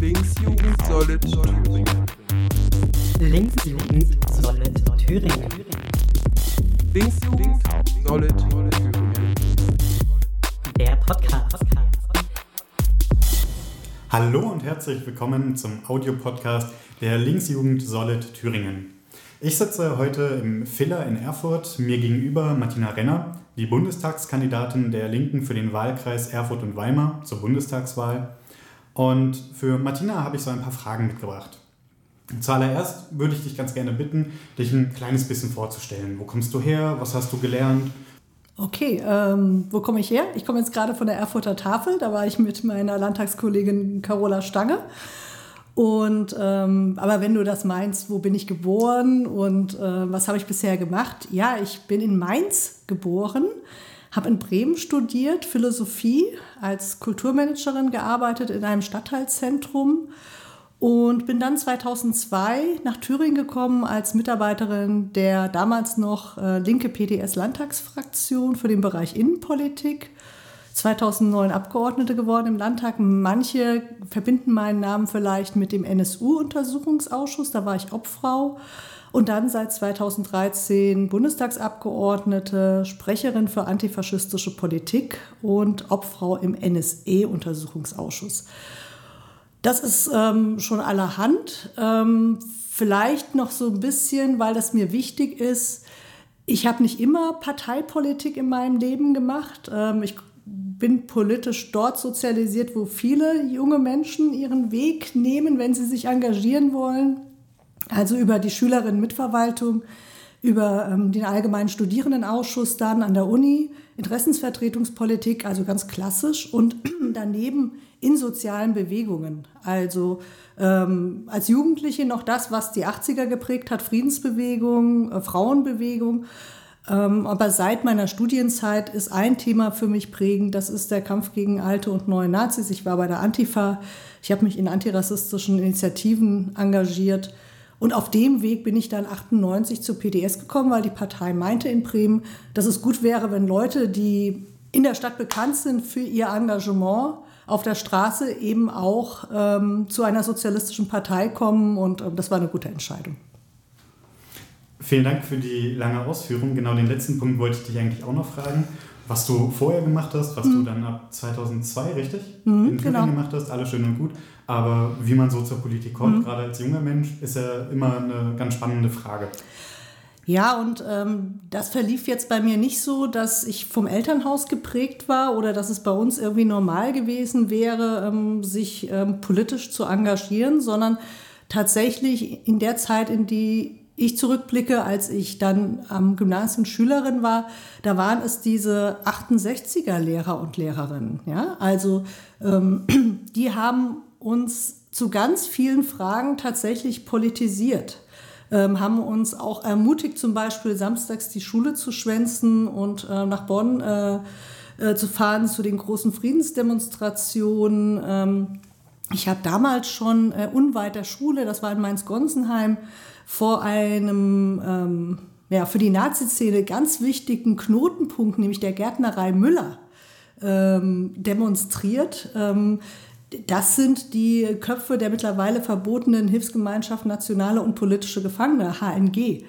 Linksjugend Solid Thüringen. Linksjugend Solid Thüringen. Linksjugend Solid Thüringen. Der Podcast. Hallo und herzlich willkommen zum Audiopodcast der Linksjugend Solid Thüringen. Ich sitze heute im Filler in Erfurt, mir gegenüber Martina Renner, die Bundestagskandidatin der Linken für den Wahlkreis Erfurt und Weimar zur Bundestagswahl. Und für Martina habe ich so ein paar Fragen mitgebracht. Zuallererst würde ich dich ganz gerne bitten, dich ein kleines bisschen vorzustellen. Wo kommst du her? Was hast du gelernt? Okay, ähm, wo komme ich her? Ich komme jetzt gerade von der Erfurter Tafel. Da war ich mit meiner Landtagskollegin Carola Stange. Und ähm, aber wenn du das meinst, wo bin ich geboren und äh, was habe ich bisher gemacht? Ja, ich bin in Mainz geboren, habe in Bremen studiert, Philosophie, als Kulturmanagerin gearbeitet in einem Stadtteilzentrum und bin dann 2002 nach Thüringen gekommen als Mitarbeiterin der damals noch äh, linke PDS-Landtagsfraktion für den Bereich Innenpolitik. 2009 Abgeordnete geworden im Landtag. Manche verbinden meinen Namen vielleicht mit dem NSU-Untersuchungsausschuss, da war ich Obfrau. Und dann seit 2013 Bundestagsabgeordnete, Sprecherin für antifaschistische Politik und Obfrau im NSE-Untersuchungsausschuss. Das ist ähm, schon allerhand. Ähm, vielleicht noch so ein bisschen, weil das mir wichtig ist. Ich habe nicht immer Parteipolitik in meinem Leben gemacht. Ähm, ich bin politisch dort sozialisiert, wo viele junge Menschen ihren Weg nehmen, wenn sie sich engagieren wollen. Also über die Schülerinnen-Mitverwaltung, über ähm, den allgemeinen Studierendenausschuss dann an der Uni, Interessensvertretungspolitik, also ganz klassisch und daneben in sozialen Bewegungen. Also ähm, als Jugendliche noch das, was die 80er geprägt hat, Friedensbewegung, äh, Frauenbewegung. Ähm, aber seit meiner Studienzeit ist ein Thema für mich prägend, das ist der Kampf gegen alte und neue Nazis. Ich war bei der Antifa, ich habe mich in antirassistischen Initiativen engagiert. Und auf dem Weg bin ich dann 98 zur PDS gekommen, weil die Partei meinte in Bremen, dass es gut wäre, wenn Leute, die in der Stadt bekannt sind für ihr Engagement, auf der Straße eben auch ähm, zu einer sozialistischen Partei kommen. Und ähm, das war eine gute Entscheidung. Vielen Dank für die lange Ausführung. Genau den letzten Punkt wollte ich dich eigentlich auch noch fragen. Was du vorher gemacht hast, was mhm. du dann ab 2002, richtig? Mhm, in Thüringen genau. gemacht hast, alles schön und gut. Aber wie man so zur Politik kommt, Mhm. gerade als junger Mensch, ist ja immer eine ganz spannende Frage. Ja, und ähm, das verlief jetzt bei mir nicht so, dass ich vom Elternhaus geprägt war oder dass es bei uns irgendwie normal gewesen wäre, ähm, sich ähm, politisch zu engagieren, sondern tatsächlich in der Zeit, in die ich zurückblicke, als ich dann am Gymnasium Schülerin war, da waren es diese 68er Lehrer und Lehrerinnen. Ja? Also ähm, die haben uns zu ganz vielen Fragen tatsächlich politisiert ähm, haben uns auch ermutigt, zum Beispiel samstags die Schule zu schwänzen und äh, nach Bonn äh, äh, zu fahren zu den großen Friedensdemonstrationen. Ähm, ich habe damals schon äh, unweit der Schule, das war in Mainz-Gonsenheim, vor einem ähm, ja, für die Nazi-Szene ganz wichtigen Knotenpunkt, nämlich der Gärtnerei Müller, ähm, demonstriert. Ähm, das sind die Köpfe der mittlerweile verbotenen Hilfsgemeinschaft Nationale und Politische Gefangene, HNG.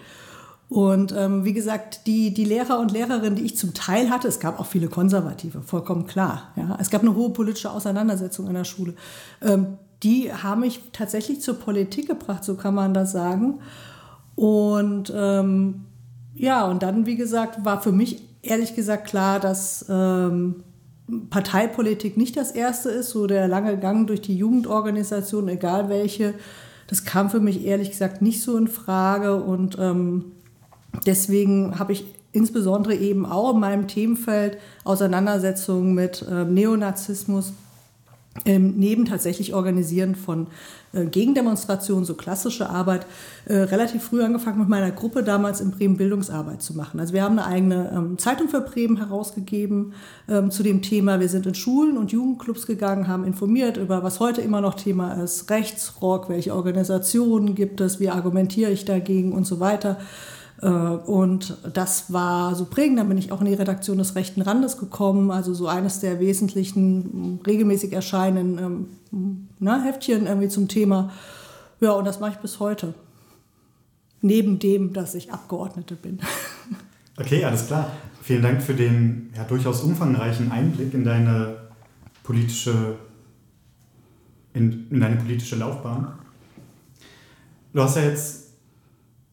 Und ähm, wie gesagt, die, die Lehrer und Lehrerinnen, die ich zum Teil hatte, es gab auch viele Konservative, vollkommen klar. Ja. Es gab eine hohe politische Auseinandersetzung in der Schule. Ähm, die haben mich tatsächlich zur Politik gebracht, so kann man das sagen. Und ähm, ja, und dann, wie gesagt, war für mich ehrlich gesagt klar, dass ähm, Parteipolitik nicht das erste ist, so der lange Gang durch die Jugendorganisation, egal welche, das kam für mich ehrlich gesagt nicht so in Frage und ähm, deswegen habe ich insbesondere eben auch in meinem Themenfeld Auseinandersetzungen mit ähm, Neonazismus, ähm, neben tatsächlich Organisieren von äh, Gegendemonstrationen, so klassische Arbeit, äh, relativ früh angefangen mit meiner Gruppe damals in Bremen Bildungsarbeit zu machen. Also wir haben eine eigene ähm, Zeitung für Bremen herausgegeben ähm, zu dem Thema. Wir sind in Schulen und Jugendclubs gegangen, haben informiert über, was heute immer noch Thema ist, Rechtsrock, welche Organisationen gibt es, wie argumentiere ich dagegen und so weiter. Äh, und das war so prägend. Dann bin ich auch in die Redaktion des Rechten Randes gekommen, also so eines der wesentlichen regelmäßig erscheinenden ähm, na, ne, Heftchen irgendwie zum Thema. Ja, und das mache ich bis heute. Neben dem, dass ich Abgeordnete bin. Okay, alles klar. Vielen Dank für den ja, durchaus umfangreichen Einblick in deine politische, in, in deine politische Laufbahn. Du hast ja jetzt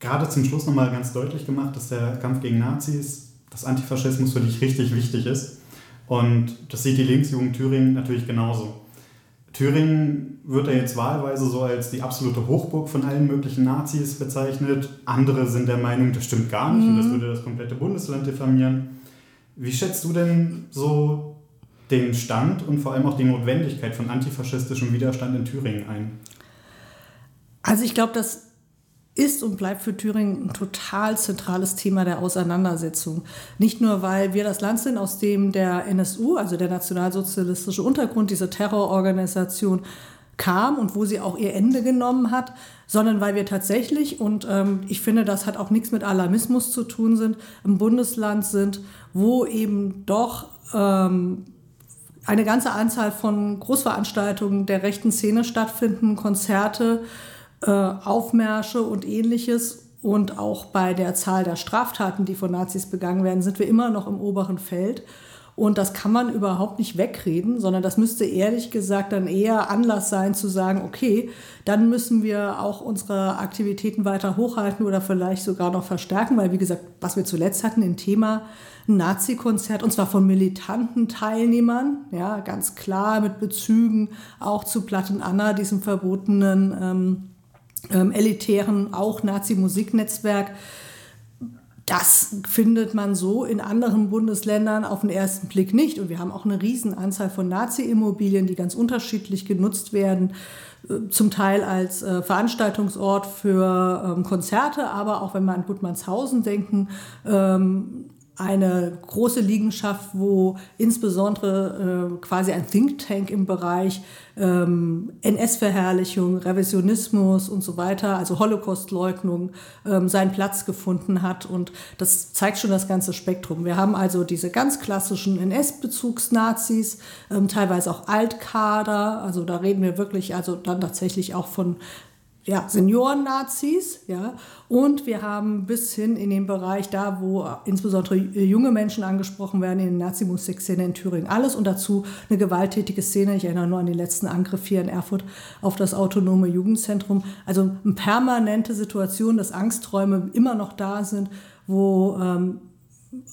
gerade zum Schluss nochmal ganz deutlich gemacht, dass der Kampf gegen Nazis, das Antifaschismus für dich richtig wichtig ist. Und das sieht die Linksjugend Thüringen natürlich genauso. Thüringen wird ja jetzt wahlweise so als die absolute Hochburg von allen möglichen Nazis bezeichnet. Andere sind der Meinung, das stimmt gar nicht mhm. und das mhm. würde das komplette Bundesland diffamieren. Wie schätzt du denn so den Stand und vor allem auch die Notwendigkeit von antifaschistischem Widerstand in Thüringen ein? Also ich glaube, das ist und bleibt für Thüringen ein total zentrales Thema der Auseinandersetzung. Nicht nur, weil wir das Land sind, aus dem der NSU, also der nationalsozialistische Untergrund, diese Terrororganisation kam und wo sie auch ihr Ende genommen hat, sondern weil wir tatsächlich, und ähm, ich finde, das hat auch nichts mit Alarmismus zu tun, sind, ein Bundesland sind, wo eben doch ähm, eine ganze Anzahl von Großveranstaltungen der rechten Szene stattfinden, Konzerte, äh, Aufmärsche und ähnliches. Und auch bei der Zahl der Straftaten, die von Nazis begangen werden, sind wir immer noch im oberen Feld. Und das kann man überhaupt nicht wegreden, sondern das müsste ehrlich gesagt dann eher Anlass sein zu sagen, okay, dann müssen wir auch unsere Aktivitäten weiter hochhalten oder vielleicht sogar noch verstärken, weil wie gesagt, was wir zuletzt hatten, ein Thema Nazi-Konzert und zwar von militanten Teilnehmern, ja, ganz klar mit Bezügen auch zu Platten Anna, diesem verbotenen ähm, ähm, elitären, auch Nazi-Musiknetzwerk. Das findet man so in anderen Bundesländern auf den ersten Blick nicht. Und wir haben auch eine Riesenanzahl von Nazi-Immobilien, die ganz unterschiedlich genutzt werden. Äh, zum Teil als äh, Veranstaltungsort für ähm, Konzerte, aber auch wenn wir an Gutmannshausen denken, ähm, eine große Liegenschaft, wo insbesondere äh, quasi ein Think Tank im Bereich ähm, NS-Verherrlichung, Revisionismus und so weiter, also Holocaust-Leugnung, ähm, seinen Platz gefunden hat. Und das zeigt schon das ganze Spektrum. Wir haben also diese ganz klassischen NS-Bezugs-Nazis, ähm, teilweise auch Altkader, also da reden wir wirklich also dann tatsächlich auch von ja, Senioren-Nazis, ja, und wir haben bis hin in den Bereich da, wo insbesondere junge Menschen angesprochen werden, in den Nazi-Musikszene in Thüringen, alles und dazu eine gewalttätige Szene. Ich erinnere nur an den letzten Angriff hier in Erfurt auf das autonome Jugendzentrum. Also eine permanente Situation, dass Angsträume immer noch da sind, wo ähm,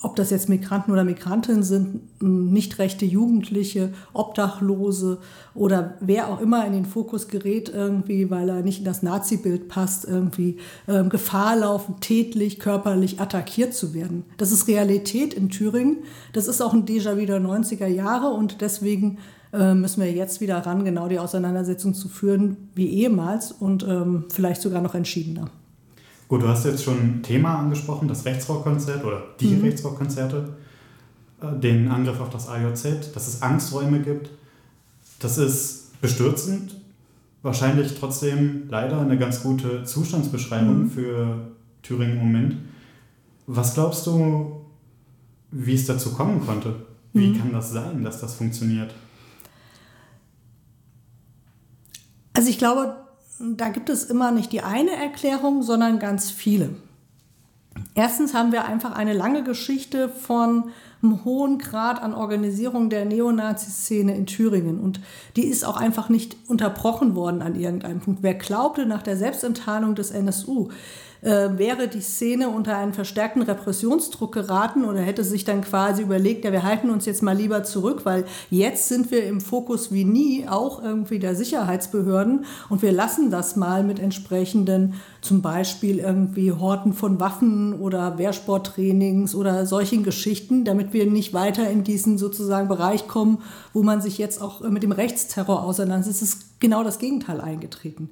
ob das jetzt Migranten oder Migrantinnen sind, nicht rechte Jugendliche, Obdachlose oder wer auch immer in den Fokus gerät irgendwie, weil er nicht in das Nazi-Bild passt, irgendwie ähm, Gefahr laufen, tätlich, körperlich attackiert zu werden. Das ist Realität in Thüringen. Das ist auch ein Déjà-vu der 90er Jahre und deswegen äh, müssen wir jetzt wieder ran, genau die Auseinandersetzung zu führen wie ehemals und ähm, vielleicht sogar noch entschiedener. Gut, du hast jetzt schon ein Thema angesprochen, das Rechtsrockkonzert oder die mhm. Rechtsrockkonzerte, äh, den Angriff auf das AJZ, dass es Angsträume gibt. Das ist bestürzend, wahrscheinlich trotzdem leider eine ganz gute Zustandsbeschreibung mhm. für Thüringen im Moment. Was glaubst du, wie es dazu kommen konnte? Wie mhm. kann das sein, dass das funktioniert? Also ich glaube, da gibt es immer nicht die eine Erklärung, sondern ganz viele. Erstens haben wir einfach eine lange Geschichte von einem hohen Grad an Organisierung der Neonazi-Szene in Thüringen. Und die ist auch einfach nicht unterbrochen worden an irgendeinem Punkt. Wer glaubte nach der Selbstenttarnung des NSU, äh, wäre die Szene unter einen verstärkten Repressionsdruck geraten oder hätte sich dann quasi überlegt, ja, wir halten uns jetzt mal lieber zurück, weil jetzt sind wir im Fokus wie nie, auch irgendwie der Sicherheitsbehörden und wir lassen das mal mit entsprechenden, zum Beispiel irgendwie Horten von Waffen oder Wehrsporttrainings oder solchen Geschichten, damit wir nicht weiter in diesen sozusagen Bereich kommen, wo man sich jetzt auch mit dem Rechtsterror auseinandersetzt. Es ist genau das Gegenteil eingetreten.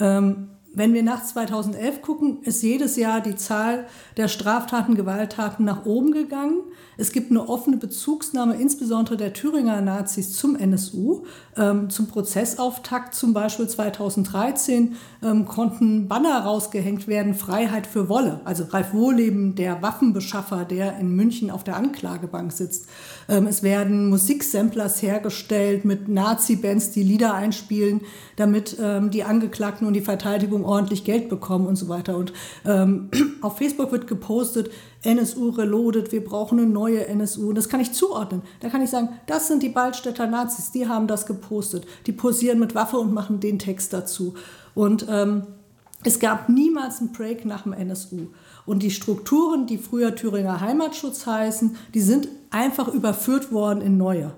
Ähm, wenn wir nach 2011 gucken, ist jedes Jahr die Zahl der Straftaten, Gewalttaten nach oben gegangen. Es gibt eine offene Bezugsnahme, insbesondere der Thüringer Nazis zum NSU. Ähm, zum Prozessauftakt zum Beispiel 2013 ähm, konnten Banner rausgehängt werden, Freiheit für Wolle. Also Ralf Wohleben, der Waffenbeschaffer, der in München auf der Anklagebank sitzt. Ähm, es werden Musiksamplers hergestellt mit Nazi-Bands, die Lieder einspielen, damit ähm, die Angeklagten und die Verteidigung ordentlich Geld bekommen und so weiter. Und ähm, auf Facebook wird gepostet, NSU reloaded, wir brauchen eine neue NSU. Und das kann ich zuordnen. Da kann ich sagen, das sind die Ballstädter Nazis, die haben das gepostet. Die posieren mit Waffe und machen den Text dazu. Und ähm, es gab niemals einen Break nach dem NSU. Und die Strukturen, die früher Thüringer Heimatschutz heißen, die sind einfach überführt worden in neue.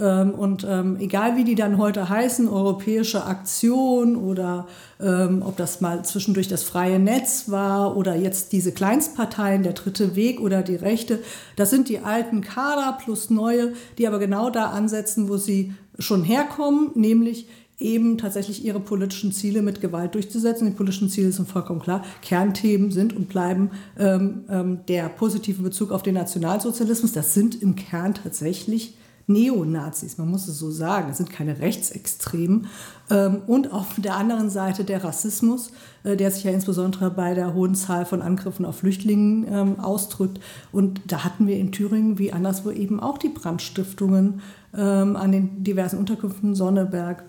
Ähm, und ähm, egal wie die dann heute heißen, Europäische Aktion oder ähm, ob das mal zwischendurch das freie Netz war oder jetzt diese Kleinstparteien, der dritte Weg oder die Rechte, das sind die alten Kader plus neue, die aber genau da ansetzen, wo sie schon herkommen, nämlich eben tatsächlich ihre politischen Ziele mit Gewalt durchzusetzen. Die politischen Ziele sind vollkommen klar. Kernthemen sind und bleiben ähm, ähm, der positive Bezug auf den Nationalsozialismus. Das sind im Kern tatsächlich Neonazis, man muss es so sagen, es sind keine Rechtsextremen. Ähm, und auf der anderen Seite der Rassismus, äh, der sich ja insbesondere bei der hohen Zahl von Angriffen auf Flüchtlingen ähm, ausdrückt. Und da hatten wir in Thüringen wie anderswo eben auch die Brandstiftungen ähm, an den diversen Unterkünften Sonneberg,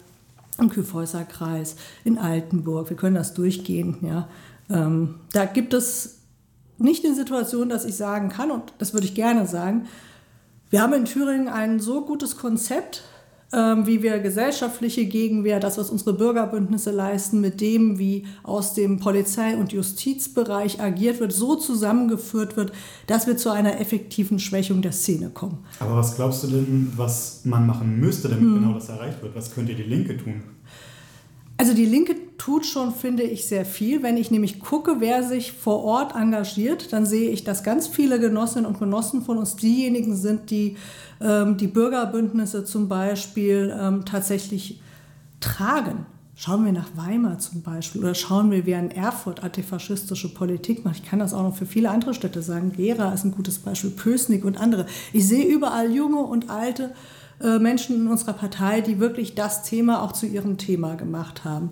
im Kreis, in Altenburg. Wir können das durchgehen. Ja. da gibt es nicht eine Situation, dass ich sagen kann, und das würde ich gerne sagen, wir haben in Thüringen ein so gutes Konzept, ähm, wie wir gesellschaftliche Gegenwehr, das, was unsere Bürgerbündnisse leisten, mit dem, wie aus dem Polizei- und Justizbereich agiert wird, so zusammengeführt wird, dass wir zu einer effektiven Schwächung der Szene kommen. Aber was glaubst du denn, was man machen müsste, damit hm. genau das erreicht wird? Was könnte die Linke tun? Also die Linke tut schon, finde ich, sehr viel. Wenn ich nämlich gucke, wer sich vor Ort engagiert, dann sehe ich, dass ganz viele Genossinnen und Genossen von uns diejenigen sind, die ähm, die Bürgerbündnisse zum Beispiel ähm, tatsächlich tragen. Schauen wir nach Weimar zum Beispiel oder schauen wir, wie in Erfurt antifaschistische Politik macht. Ich kann das auch noch für viele andere Städte sagen. Gera ist ein gutes Beispiel, Pösnik und andere. Ich sehe überall junge und alte äh, Menschen in unserer Partei, die wirklich das Thema auch zu ihrem Thema gemacht haben.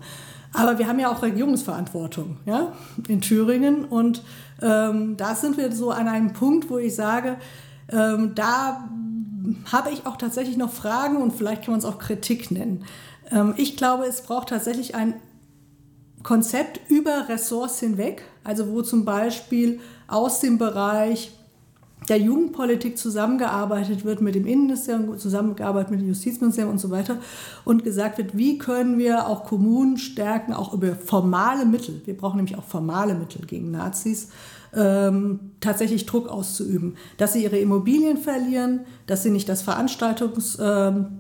Aber wir haben ja auch Regierungsverantwortung ja, in Thüringen und ähm, da sind wir so an einem Punkt, wo ich sage, ähm, da habe ich auch tatsächlich noch Fragen und vielleicht kann man es auch Kritik nennen. Ähm, ich glaube, es braucht tatsächlich ein Konzept über Ressorts hinweg, also wo zum Beispiel aus dem Bereich der Jugendpolitik zusammengearbeitet wird mit dem Innenministerium, zusammengearbeitet mit dem Justizministerium und so weiter und gesagt wird, wie können wir auch Kommunen stärken, auch über formale Mittel, wir brauchen nämlich auch formale Mittel gegen Nazis, ähm, tatsächlich Druck auszuüben, dass sie ihre Immobilien verlieren, dass sie nicht das Veranstaltungs... Ähm,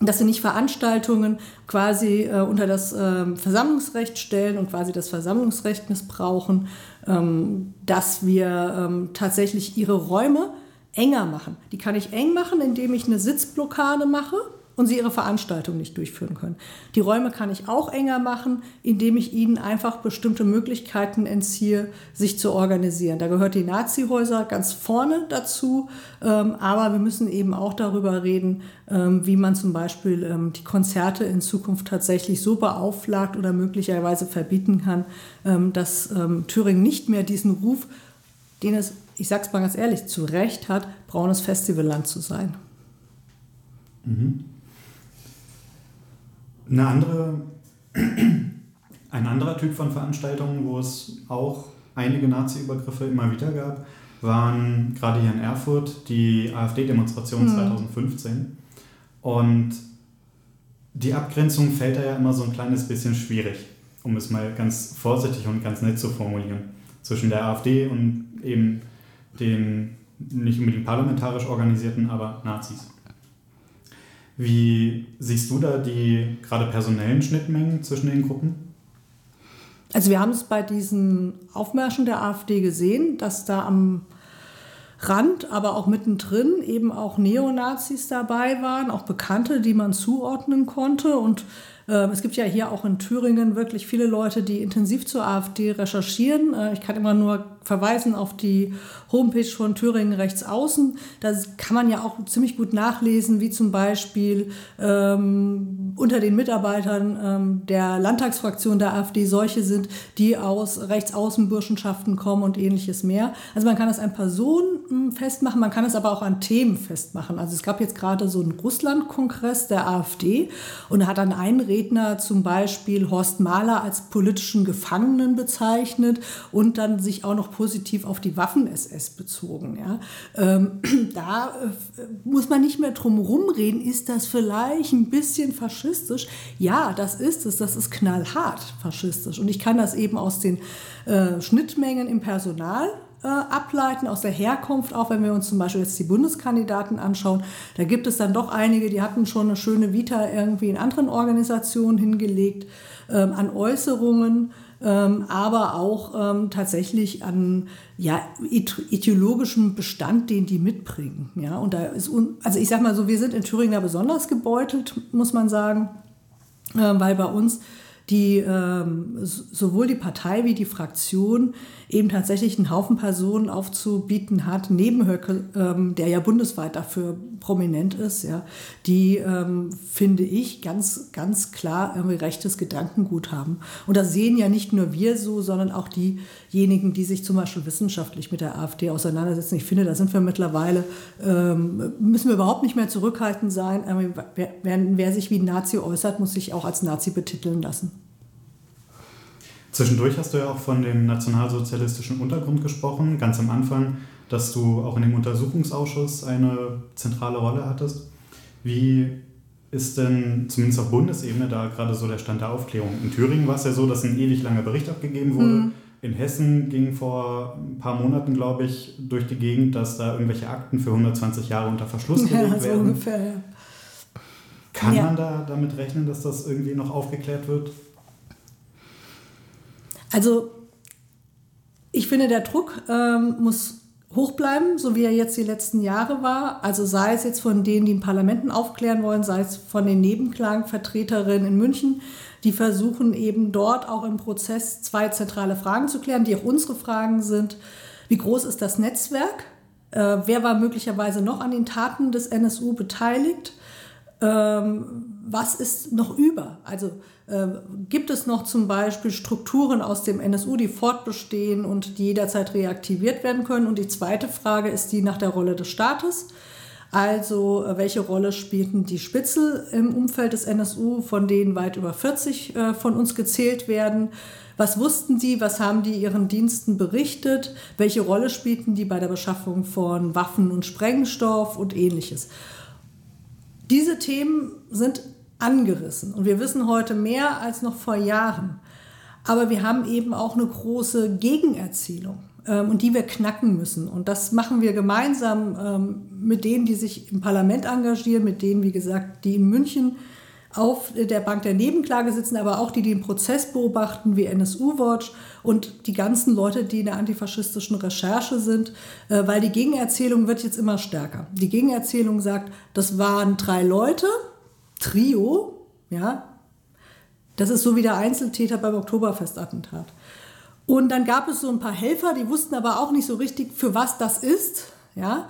dass sie nicht Veranstaltungen quasi äh, unter das äh, Versammlungsrecht stellen und quasi das Versammlungsrecht missbrauchen, ähm, dass wir ähm, tatsächlich ihre Räume enger machen. Die kann ich eng machen, indem ich eine Sitzblockade mache und sie ihre Veranstaltung nicht durchführen können. Die Räume kann ich auch enger machen, indem ich ihnen einfach bestimmte Möglichkeiten entziehe, sich zu organisieren. Da gehört die Nazi-Häuser ganz vorne dazu, ähm, aber wir müssen eben auch darüber reden, ähm, wie man zum Beispiel ähm, die Konzerte in Zukunft tatsächlich so beauflagt oder möglicherweise verbieten kann, dass Thüringen nicht mehr diesen Ruf, den es, ich sage es mal ganz ehrlich, zu Recht hat, braunes Festivalland zu sein. Mhm. Eine andere, ein anderer Typ von Veranstaltungen, wo es auch einige Nazi-Übergriffe immer wieder gab, waren gerade hier in Erfurt die AfD-Demonstration mhm. 2015. Und die Abgrenzung fällt da ja immer so ein kleines bisschen schwierig, um es mal ganz vorsichtig und ganz nett zu formulieren, zwischen der AfD und eben den nicht unbedingt parlamentarisch organisierten, aber Nazis. Wie siehst du da die gerade personellen Schnittmengen zwischen den Gruppen? Also wir haben es bei diesen Aufmärschen der AfD gesehen, dass da am Rand, aber auch mittendrin eben auch Neonazis dabei waren, auch Bekannte, die man zuordnen konnte. Und Ähm, es gibt ja hier auch in Thüringen wirklich viele Leute, die intensiv zur AfD recherchieren. Äh, ich kann immer nur verweisen auf die Homepage von Thüringen Rechtsaußen. Da kann man ja auch ziemlich gut nachlesen, wie zum Beispiel ähm, unter den Mitarbeitern ähm, der Landtagsfraktion der AfD solche sind, die aus Rechtsaußenburschenschaften kommen und ähnliches mehr. Also man kann es an Personen hm, festmachen, man kann es aber auch an Themen festmachen. Also es gab jetzt gerade so einen Russland-Kongress der AfD und da hat dann ein Redner zum Beispiel Horst Mahler als politischen Gefangenen bezeichnet und dann sich auch noch positiv auf die Waffen-SS bezogen. Ja. Ähm, da äh, muss man nicht mehr drum rumreden, ist das vielleicht ein bisschen faschistisch? Ja, das ist es, das ist knallhart faschistisch. Und ich kann das eben aus den äh, Schnittmengen im Personal äh, ableiten, aus der Herkunft, auch wenn wir uns zum Beispiel jetzt die Bundeskandidaten anschauen. Da gibt es dann doch einige, die hatten schon eine schöne Vita irgendwie in anderen Organisationen hingelegt, ähm, an Äußerungen ähm, aber auch ähm, tatsächlich an ja, ideologischem Bestand, den die mitbringen. Ja, und da ist, also ich sag mal so, wir sind in Thüringen da besonders gebeutelt, muss man sagen, äh, weil bei uns die ähm, sowohl die Partei wie die Fraktion eben tatsächlich einen Haufen Personen aufzubieten hat, neben Höcke, ähm, der ja bundesweit dafür prominent ist, ja, die, ähm, finde ich, ganz, ganz klar irgendwie rechtes Gedankengut haben. Und das sehen ja nicht nur wir so, sondern auch diejenigen, die sich zum Beispiel wissenschaftlich mit der AfD auseinandersetzen. Ich finde, da sind wir mittlerweile, ähm, müssen wir überhaupt nicht mehr zurückhaltend sein. Wer, wer, wer sich wie ein Nazi äußert, muss sich auch als Nazi betiteln lassen. Zwischendurch hast du ja auch von dem nationalsozialistischen Untergrund gesprochen, ganz am Anfang, dass du auch in dem Untersuchungsausschuss eine zentrale Rolle hattest. Wie ist denn zumindest auf Bundesebene da gerade so der Stand der Aufklärung? In Thüringen war es ja so, dass ein ewig langer Bericht abgegeben wurde. Mhm. In Hessen ging vor ein paar Monaten, glaube ich, durch die Gegend, dass da irgendwelche Akten für 120 Jahre unter Verschluss gelegt ja, so werden. Ungefähr, ja. Kann ja. man da damit rechnen, dass das irgendwie noch aufgeklärt wird? Also ich finde, der Druck ähm, muss hoch bleiben, so wie er jetzt die letzten Jahre war. Also sei es jetzt von denen, die in Parlamenten aufklären wollen, sei es von den Nebenklagenvertreterinnen in München, die versuchen eben dort auch im Prozess zwei zentrale Fragen zu klären, die auch unsere Fragen sind. Wie groß ist das Netzwerk? Äh, wer war möglicherweise noch an den Taten des NSU beteiligt? Ähm, was ist noch über? Also äh, gibt es noch zum Beispiel Strukturen aus dem NSU, die fortbestehen und die jederzeit reaktiviert werden können? Und die zweite Frage ist die nach der Rolle des Staates. Also äh, welche Rolle spielten die Spitzel im Umfeld des NSU, von denen weit über 40 äh, von uns gezählt werden? Was wussten die? Was haben die ihren Diensten berichtet? Welche Rolle spielten die bei der Beschaffung von Waffen und Sprengstoff und ähnliches? Diese Themen sind angerissen und wir wissen heute mehr als noch vor Jahren. Aber wir haben eben auch eine große Gegenerzählung ähm, und die wir knacken müssen. Und das machen wir gemeinsam ähm, mit denen, die sich im Parlament engagieren, mit denen, wie gesagt, die in München auf der Bank der Nebenklage sitzen, aber auch die, die den Prozess beobachten, wie NSU Watch und die ganzen Leute, die in der antifaschistischen Recherche sind, äh, weil die Gegenerzählung wird jetzt immer stärker. Die Gegenerzählung sagt, das waren drei Leute, Trio, ja, das ist so wie der Einzeltäter beim Oktoberfestattentat. Und dann gab es so ein paar Helfer, die wussten aber auch nicht so richtig, für was das ist, ja.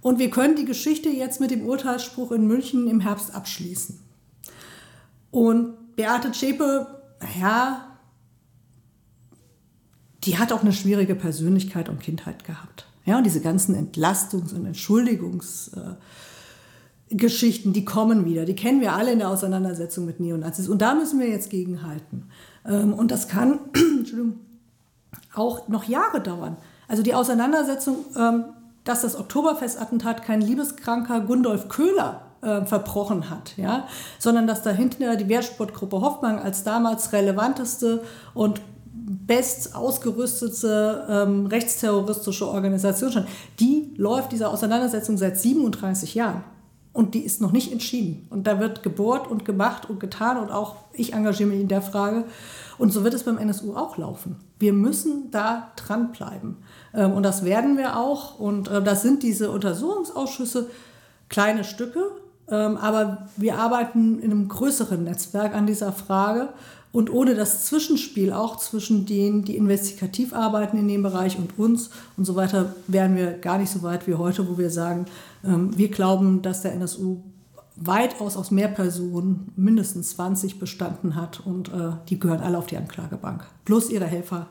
Und wir können die Geschichte jetzt mit dem Urteilsspruch in München im Herbst abschließen. Und Beate Zschäpe, naja, die hat auch eine schwierige Persönlichkeit und Kindheit gehabt. Ja, und diese ganzen Entlastungs- und Entschuldigungsgeschichten, die kommen wieder. Die kennen wir alle in der Auseinandersetzung mit Neonazis. Und da müssen wir jetzt gegenhalten. Ähm, und das kann auch noch Jahre dauern. Also die Auseinandersetzung, ähm, dass das Oktoberfestattentat kein liebeskranker Gundolf Köhler äh, verbrochen hat, ja? sondern dass dahinter die Wehrsportgruppe Hoffmann als damals relevanteste und best ausgerüstete ähm, rechtsterroristische Organisation stand. Die läuft dieser Auseinandersetzung seit 37 Jahren. Und die ist noch nicht entschieden. Und da wird gebohrt und gemacht und getan. Und auch ich engagiere mich in der Frage. Und so wird es beim NSU auch laufen. Wir müssen da dranbleiben. Ähm, und das werden wir auch. Und äh, das sind diese Untersuchungsausschüsse kleine Stücke, Ähm, aber wir arbeiten in einem größeren Netzwerk an dieser Frage. Und ohne das Zwischenspiel auch zwischen denen, die investigativ arbeiten in dem Bereich und uns und so weiter, wären wir gar nicht so weit wie heute, wo wir sagen, ähm, wir glauben, dass der NSU weitaus aus mehr Personen, mindestens 20, bestanden hat und äh, die gehören alle auf die Anklagebank. Plus ihre Helfer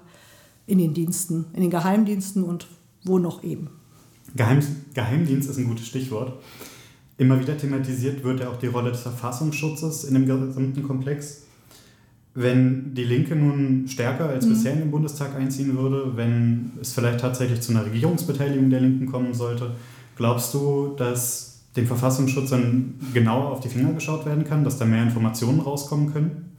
in den Diensten, in den Geheimdiensten und wo noch eben. Geheim, Geheimdienst ist ein gutes Stichwort. Immer wieder thematisiert wird ja auch die Rolle des Verfassungsschutzes in dem gesamten Komplex. Wenn die Linke nun stärker als mhm. bisher in den Bundestag einziehen würde, wenn es vielleicht tatsächlich zu einer Regierungsbeteiligung der Linken kommen sollte, glaubst du, dass dem Verfassungsschutz dann genauer auf die Finger geschaut werden kann, dass da mehr Informationen rauskommen können?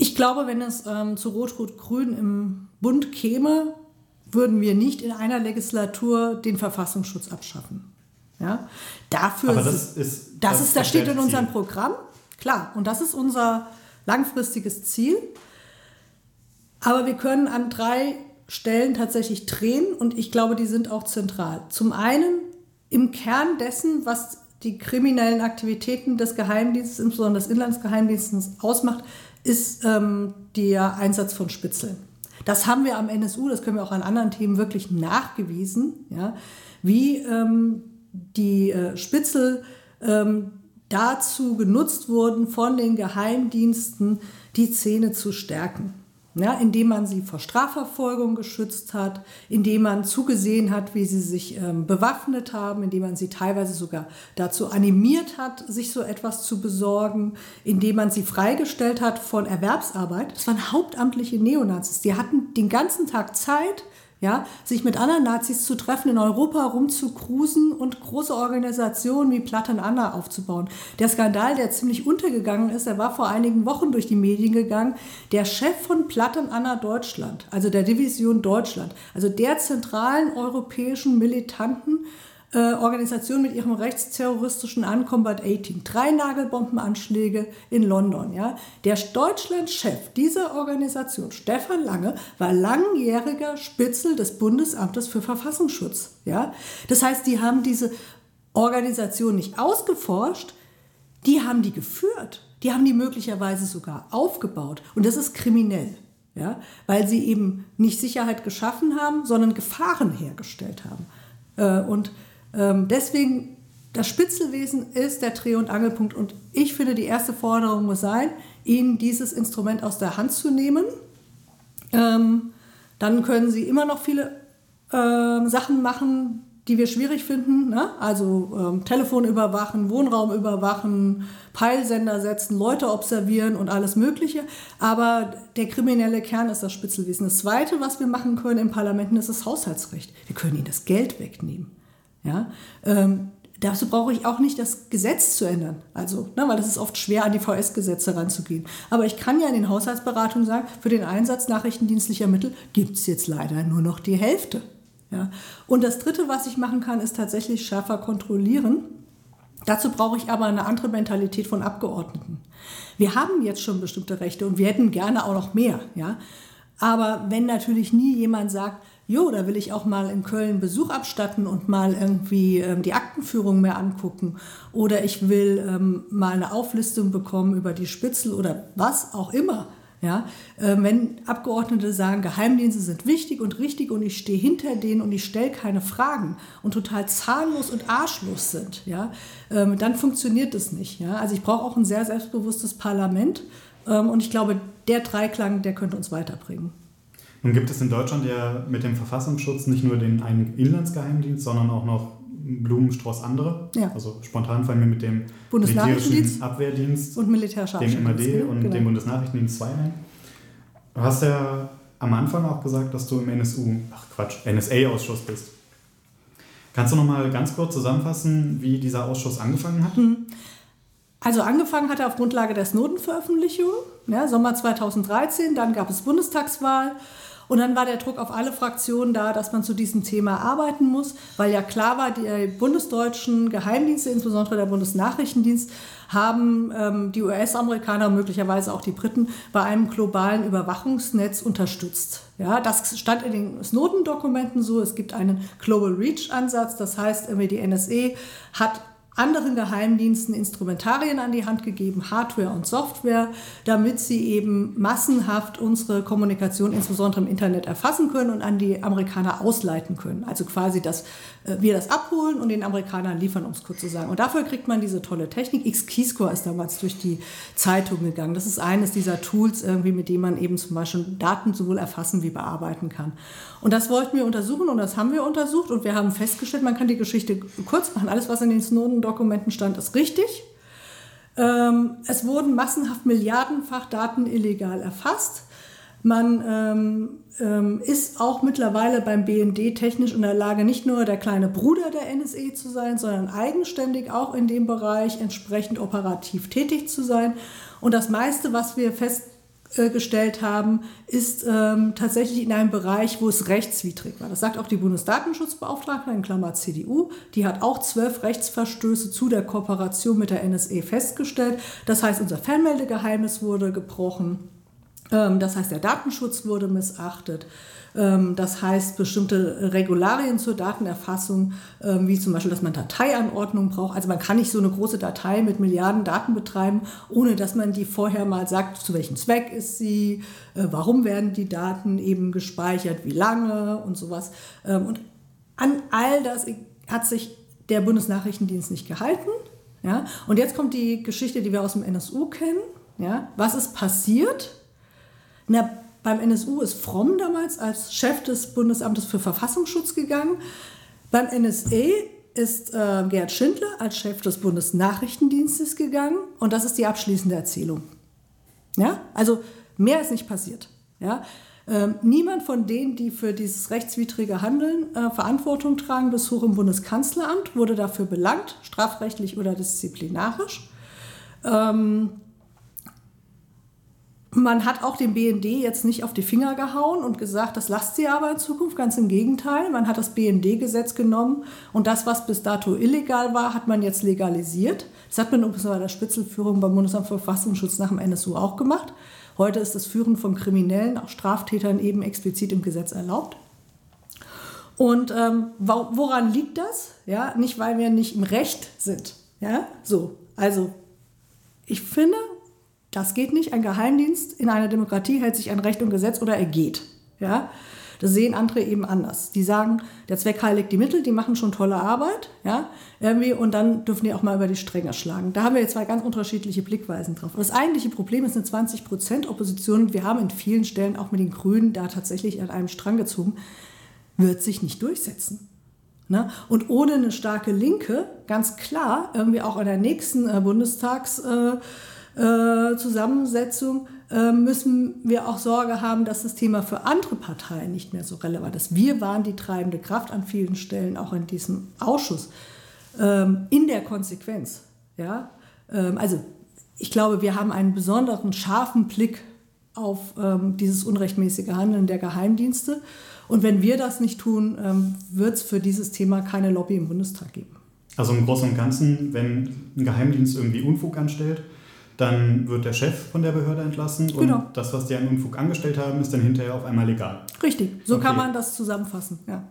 Ich glaube, wenn es ähm, zu Rot-Rot-Grün im Bund käme, würden wir nicht in einer Legislatur den Verfassungsschutz abschaffen. Ja? Dafür Aber das ist, das, das ist, das steht in unserem Programm, klar, und das ist unser langfristiges Ziel. Aber wir können an drei Stellen tatsächlich drehen und ich glaube, die sind auch zentral. Zum einen im Kern dessen, was die kriminellen Aktivitäten des Geheimdienstes, insbesondere des Inlandsgeheimdienstes, ausmacht, ist ähm, der Einsatz von Spitzeln. Das haben wir am NSU, das können wir auch an anderen Themen wirklich nachgewiesen, ja, wie ähm, die äh, Spitzel ähm, dazu genutzt wurden, von den Geheimdiensten die Szene zu stärken ja, indem man sie vor Strafverfolgung geschützt hat, indem man zugesehen hat, wie sie sich ähm, bewaffnet haben, indem man sie teilweise sogar dazu animiert hat, sich so etwas zu besorgen, indem man sie freigestellt hat von Erwerbsarbeit. Das waren hauptamtliche Neonazis. Die hatten den ganzen Tag Zeit, ja, sich mit anderen Nazis zu treffen, in Europa rumzukrusen und große Organisationen wie Platten Anna aufzubauen. Der Skandal, der ziemlich untergegangen ist, der war vor einigen Wochen durch die Medien gegangen. Der Chef von Platten Anna Deutschland, also der Division Deutschland, also der zentralen europäischen militanten äh, Organisation mit ihrem rechtsterroristischen Uncombat 18. Drei Nagelbombenanschläge in London. Ja. Der Deutschlandchef dieser Organisation, Stefan Lange, war langjähriger Spitzel des Bundesamtes für Verfassungsschutz. Ja. Das heißt, die haben diese Organisation nicht ausgeforscht, die haben die geführt. Die haben die möglicherweise sogar aufgebaut. Und das ist kriminell. Ja, weil sie eben nicht Sicherheit geschaffen haben, sondern Gefahren hergestellt haben. Äh, und ähm, deswegen, das Spitzelwesen ist der Dreh- und Angelpunkt. Und ich finde, die erste Forderung muss sein, ihnen dieses Instrument aus der Hand zu nehmen. Ähm, dann können sie immer noch viele äh, Sachen machen, die wir schwierig finden. Ne? Also ähm, Telefon überwachen, Wohnraum überwachen, Peilsender setzen, Leute observieren und alles Mögliche. Aber der kriminelle Kern ist das Spitzelwesen. Das Zweite, was wir machen können im Parlamenten, ist das Haushaltsrecht. Wir können ihnen das Geld wegnehmen. Ja? Ähm, dazu brauche ich auch nicht das Gesetz zu ändern. Also, ne, weil es ist oft schwer, an die VS-Gesetze ranzugehen. Aber ich kann ja in den Haushaltsberatungen sagen, für den Einsatz nachrichtendienstlicher Mittel gibt es jetzt leider nur noch die Hälfte. Ja? Und das Dritte, was ich machen kann, ist tatsächlich schärfer kontrollieren. Dazu brauche ich aber eine andere Mentalität von Abgeordneten. Wir haben jetzt schon bestimmte Rechte und wir hätten gerne auch noch mehr. Ja? Aber wenn natürlich nie jemand sagt, jo, da will ich auch mal in Köln Besuch abstatten und mal irgendwie ähm, die Aktenführung mehr angucken. Oder ich will ähm, mal eine Auflistung bekommen über die Spitzel oder was auch immer. Ja, äh, wenn Abgeordnete sagen, Geheimdienste sind wichtig und richtig und ich stehe hinter denen und ich stelle keine Fragen und total zahnlos und arschlos sind, ja, ähm, dann funktioniert das nicht. Ja? Also ich brauche auch ein sehr selbstbewusstes Parlament ähm, und ich glaube, der Dreiklang, der könnte uns weiterbringen. Nun gibt es in Deutschland ja mit dem Verfassungsschutz nicht nur den einen Inlandsgeheimdienst, sondern auch noch Blumenstrauß andere. Ja. Also spontan fallen wir mit dem militärischen Abwehrdienst, und militärischer dem MAD und genau. dem Bundesnachrichtendienst 2 ein. Du hast ja am Anfang auch gesagt, dass du im NSU, ach Quatsch, NSA-Ausschuss bist. Kannst du noch mal ganz kurz zusammenfassen, wie dieser Ausschuss angefangen hat? Hm. Also angefangen hat er auf Grundlage der Snowden-Veröffentlichung, ja, Sommer 2013, dann gab es Bundestagswahl und dann war der Druck auf alle Fraktionen da, dass man zu diesem Thema arbeiten muss, weil ja klar war, die bundesdeutschen Geheimdienste, insbesondere der Bundesnachrichtendienst, haben ähm, die US-Amerikaner möglicherweise auch die Briten bei einem globalen Überwachungsnetz unterstützt. Ja, das stand in den Snowden-Dokumenten so. Es gibt einen Global Reach-Ansatz, das heißt, die NSA hat anderen Geheimdiensten Instrumentarien an die Hand gegeben, Hardware und Software, damit sie eben massenhaft unsere Kommunikation insbesondere im Internet erfassen können und an die Amerikaner ausleiten können. Also quasi, dass äh, wir das abholen und den Amerikanern liefern, um es kurz zu sagen. Und dafür kriegt man diese tolle Technik. X-Keyscore ist damals durch die Zeitung gegangen. Das ist eines dieser Tools, irgendwie, mit dem man eben zum Beispiel Daten sowohl erfassen wie bearbeiten kann. Und das wollten wir untersuchen und das haben wir untersucht und wir haben festgestellt, man kann die Geschichte kurz machen. Alles, was in den Snowden-Dokumenten stand, ist richtig. Ähm, es wurden massenhaft milliardenfach Daten illegal erfasst. Man ähm, ähm, ist auch mittlerweile beim BND technisch in der Lage, nicht nur der kleine Bruder der NSE zu sein, sondern eigenständig auch in dem Bereich entsprechend operativ tätig zu sein. Und das meiste, was wir festgestellt haben, ist ähm, tatsächlich in einem Bereich, wo es rechtswidrig war. Das sagt auch die Bundesdatenschutzbeauftragte in Klammer CDU. Die hat auch zwölf Rechtsverstöße zu der Kooperation mit der NSE festgestellt. Das heißt, unser Fernmeldegeheimnis wurde gebrochen. Ähm, das heißt, der Datenschutz wurde missachtet. Ähm, das heißt, bestimmte Regularien zur Datenerfassung, ähm, wie zum Beispiel, dass man Dateianordnung braucht. Also man kann nicht so eine große Datei mit Milliarden Daten betreiben, ohne dass man die vorher mal sagt, zu welchem Zweck ist sie, äh, warum werden die Daten eben gespeichert, wie lange und sowas. Und an all das hat sich der Bundesnachrichtendienst nicht gehalten. Ja? Und jetzt kommt die Geschichte, die wir aus dem NSU kennen. Ja? Was ist passiert? Na, beim NSU ist Fromm damals als Chef des Bundesamtes für Verfassungsschutz gegangen. Beim NSA ist äh, Gerhard Schindler als Chef des Bundesnachrichtendienstes gegangen. Und das ist die abschließende Erzählung. Ja? Also mehr ist nicht passiert. Ja? Ähm, niemand von denen, die für dieses rechtswidrige Handeln äh, Verantwortung tragen, bis hoch im Bundeskanzleramt, wurde dafür belangt, strafrechtlich oder disziplinarisch. Ähm, man hat auch dem BND jetzt nicht auf die Finger gehauen und gesagt, das lasst sie aber in Zukunft. Ganz im Gegenteil. Man hat das BND-Gesetz genommen und das, was bis dato illegal war, hat man jetzt legalisiert. Das hat man übrigens bei der Spitzelführung beim Bundesamt für Verfassungsschutz nach dem NSU auch gemacht. Heute ist das Führen von Kriminellen, auch Straftätern eben explizit im Gesetz erlaubt. Und ähm, woran liegt das? Ja, nicht, weil wir nicht im Recht sind. Ja, so. Also, ich finde, das geht nicht. Ein Geheimdienst in einer Demokratie hält sich an Recht und Gesetz oder er geht. Ja? Das sehen andere eben anders. Die sagen, der Zweck heiligt die Mittel, die machen schon tolle Arbeit, ja, irgendwie, und dann dürfen die auch mal über die Stränge schlagen. Da haben wir jetzt zwei ganz unterschiedliche Blickweisen drauf. Das eigentliche Problem ist eine 20 Prozent Opposition. Wir haben in vielen Stellen auch mit den Grünen da tatsächlich an einem Strang gezogen, wird sich nicht durchsetzen. Ne? Und ohne eine starke Linke, ganz klar, irgendwie auch in der nächsten äh, Bundestags- äh, äh, Zusammensetzung äh, müssen wir auch Sorge haben, dass das Thema für andere Parteien nicht mehr so relevant ist. Wir waren die treibende Kraft an vielen Stellen, auch in diesem Ausschuss, ähm, in der Konsequenz. Ja? Ähm, also ich glaube, wir haben einen besonderen scharfen Blick auf ähm, dieses unrechtmäßige Handeln der Geheimdienste. Und wenn wir das nicht tun, wird es für dieses Thema keine Lobby im Bundestag geben. Also im Großen und Ganzen, wenn ein Geheimdienst irgendwie Unfug anstellt, dann wird der Chef von der Behörde entlassen genau. und das, was die an Unfug angestellt haben, ist dann hinterher auf einmal legal. Richtig, so okay. kann man das zusammenfassen, ja.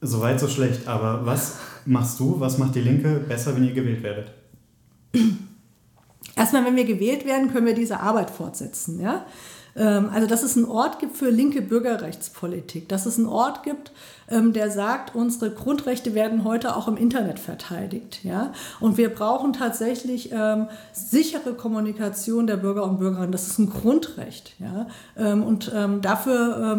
Soweit so schlecht, aber was machst du, was macht die Linke besser, wenn ihr gewählt werdet? Erstmal, wenn wir gewählt werden, können wir diese Arbeit fortsetzen. Ja? Ähm, also, dass es einen Ort gibt für linke Bürgerrechtspolitik, dass es einen Ort gibt, ähm, der sagt, unsere Grundrechte werden heute auch im Internet verteidigt. Ja? Und wir brauchen tatsächlich ähm, sichere Kommunikation der Bürger und Bürgerinnen. Das ist ein Grundrecht. Ja? Ähm, und ähm, dafür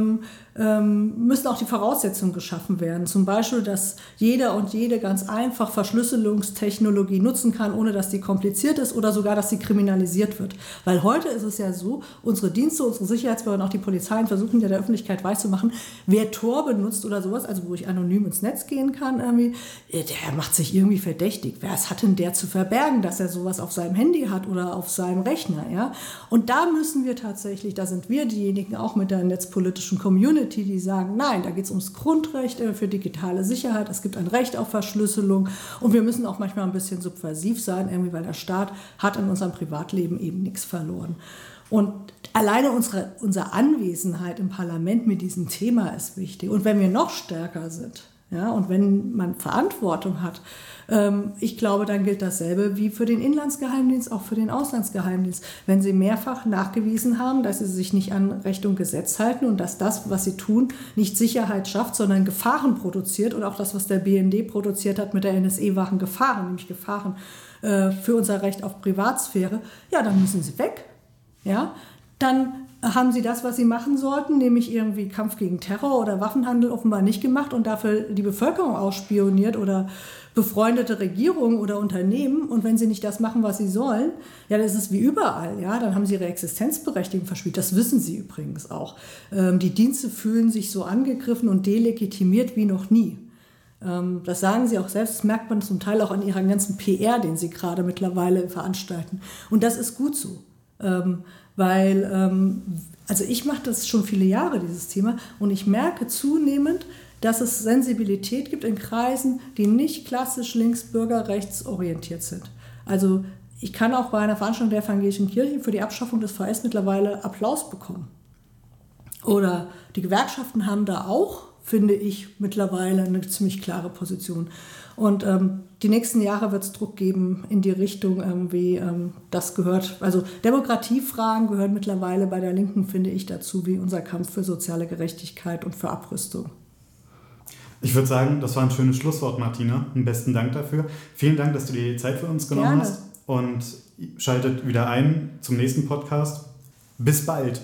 ähm, müssen auch die Voraussetzungen geschaffen werden. Zum Beispiel, dass jeder und jede ganz einfach Verschlüsselungstechnologie nutzen kann, ohne dass die kompliziert ist oder sogar, dass sie kriminalisiert wird. Weil heute ist es ja so, unsere Dienste, unsere Sicherheitsbehörden, auch die Polizeien versuchen ja der Öffentlichkeit weiszumachen, wer Tor benutzt oder sowas, also wo ich anonym ins Netz gehen kann, irgendwie, äh, der macht sich irgendwie verdächtig. Was hat denn der zu verbergen, dass er sowas auf seinem Handy hat oder auf seinem Rechner? Ja? Und da müssen wir tatsächlich, da sind wir diejenigen auch mit der netzpolitischen Community, die sagen, nein, da geht es ums Grundrecht für digitale Sicherheit, es gibt ein Recht auf Verschlüsselung und wir müssen auch manchmal ein bisschen subversiv sein, irgendwie, weil der Staat hat in unserem Privatleben eben nichts verloren. Und alleine unsere, unsere Anwesenheit im Parlament mit diesem Thema ist wichtig. Und wenn wir noch stärker sind, Ja, und wenn man Verantwortung hat, ähm, ich glaube, dann gilt dasselbe wie für den Inlandsgeheimdienst, auch für den Auslandsgeheimdienst. Wenn sie mehrfach nachgewiesen haben, dass sie sich nicht an Recht und Gesetz halten und dass das, was sie tun, nicht Sicherheit schafft, sondern Gefahren produziert und auch das, was der BND produziert hat mit der NSE, waren Gefahren, nämlich Gefahren äh, für unser Recht auf Privatsphäre, ja, dann müssen sie weg. Ja, dann haben sie das, was sie machen sollten, nämlich irgendwie Kampf gegen Terror oder Waffenhandel offenbar nicht gemacht und dafür die Bevölkerung ausspioniert oder befreundete Regierungen oder Unternehmen. Und wenn sie nicht das machen, was sie sollen, ja, das ist wie überall, ja, dann haben sie ihre Existenzberechtigung verspielt. Das wissen sie übrigens auch. Ähm, die Dienste fühlen sich so angegriffen und delegitimiert wie noch nie. Ähm, das sagen sie auch selbst, das merkt man zum Teil auch an ihrer ganzen PR, den sie gerade mittlerweile veranstalten. Und das ist gut so. Ähm, weil, ähm, also ich mache das schon viele Jahre, dieses Thema, und ich merke zunehmend, dass es Sensibilität gibt in Kreisen, die nicht klassisch links, bürger, rechts orientiert sind. Also ich kann auch bei einer Veranstaltung der evangelischen Kirche für die Abschaffung des VS mittlerweile Applaus bekommen. Oder die Gewerkschaften haben da auch, finde ich, mittlerweile eine ziemlich klare Position. Und ähm, die nächsten Jahre wird es Druck geben in die Richtung, irgendwie ähm, das gehört, also Demokratiefragen gehören mittlerweile bei der Linken, finde ich, dazu, wie unser Kampf für soziale Gerechtigkeit und für Abrüstung. Ich würde sagen, das war ein schönes Schlusswort, Martina. Einen besten Dank dafür. Vielen Dank, dass du dir die Zeit für uns genommen Gerne. hast. Und schaltet wieder ein zum nächsten Podcast. Bis bald.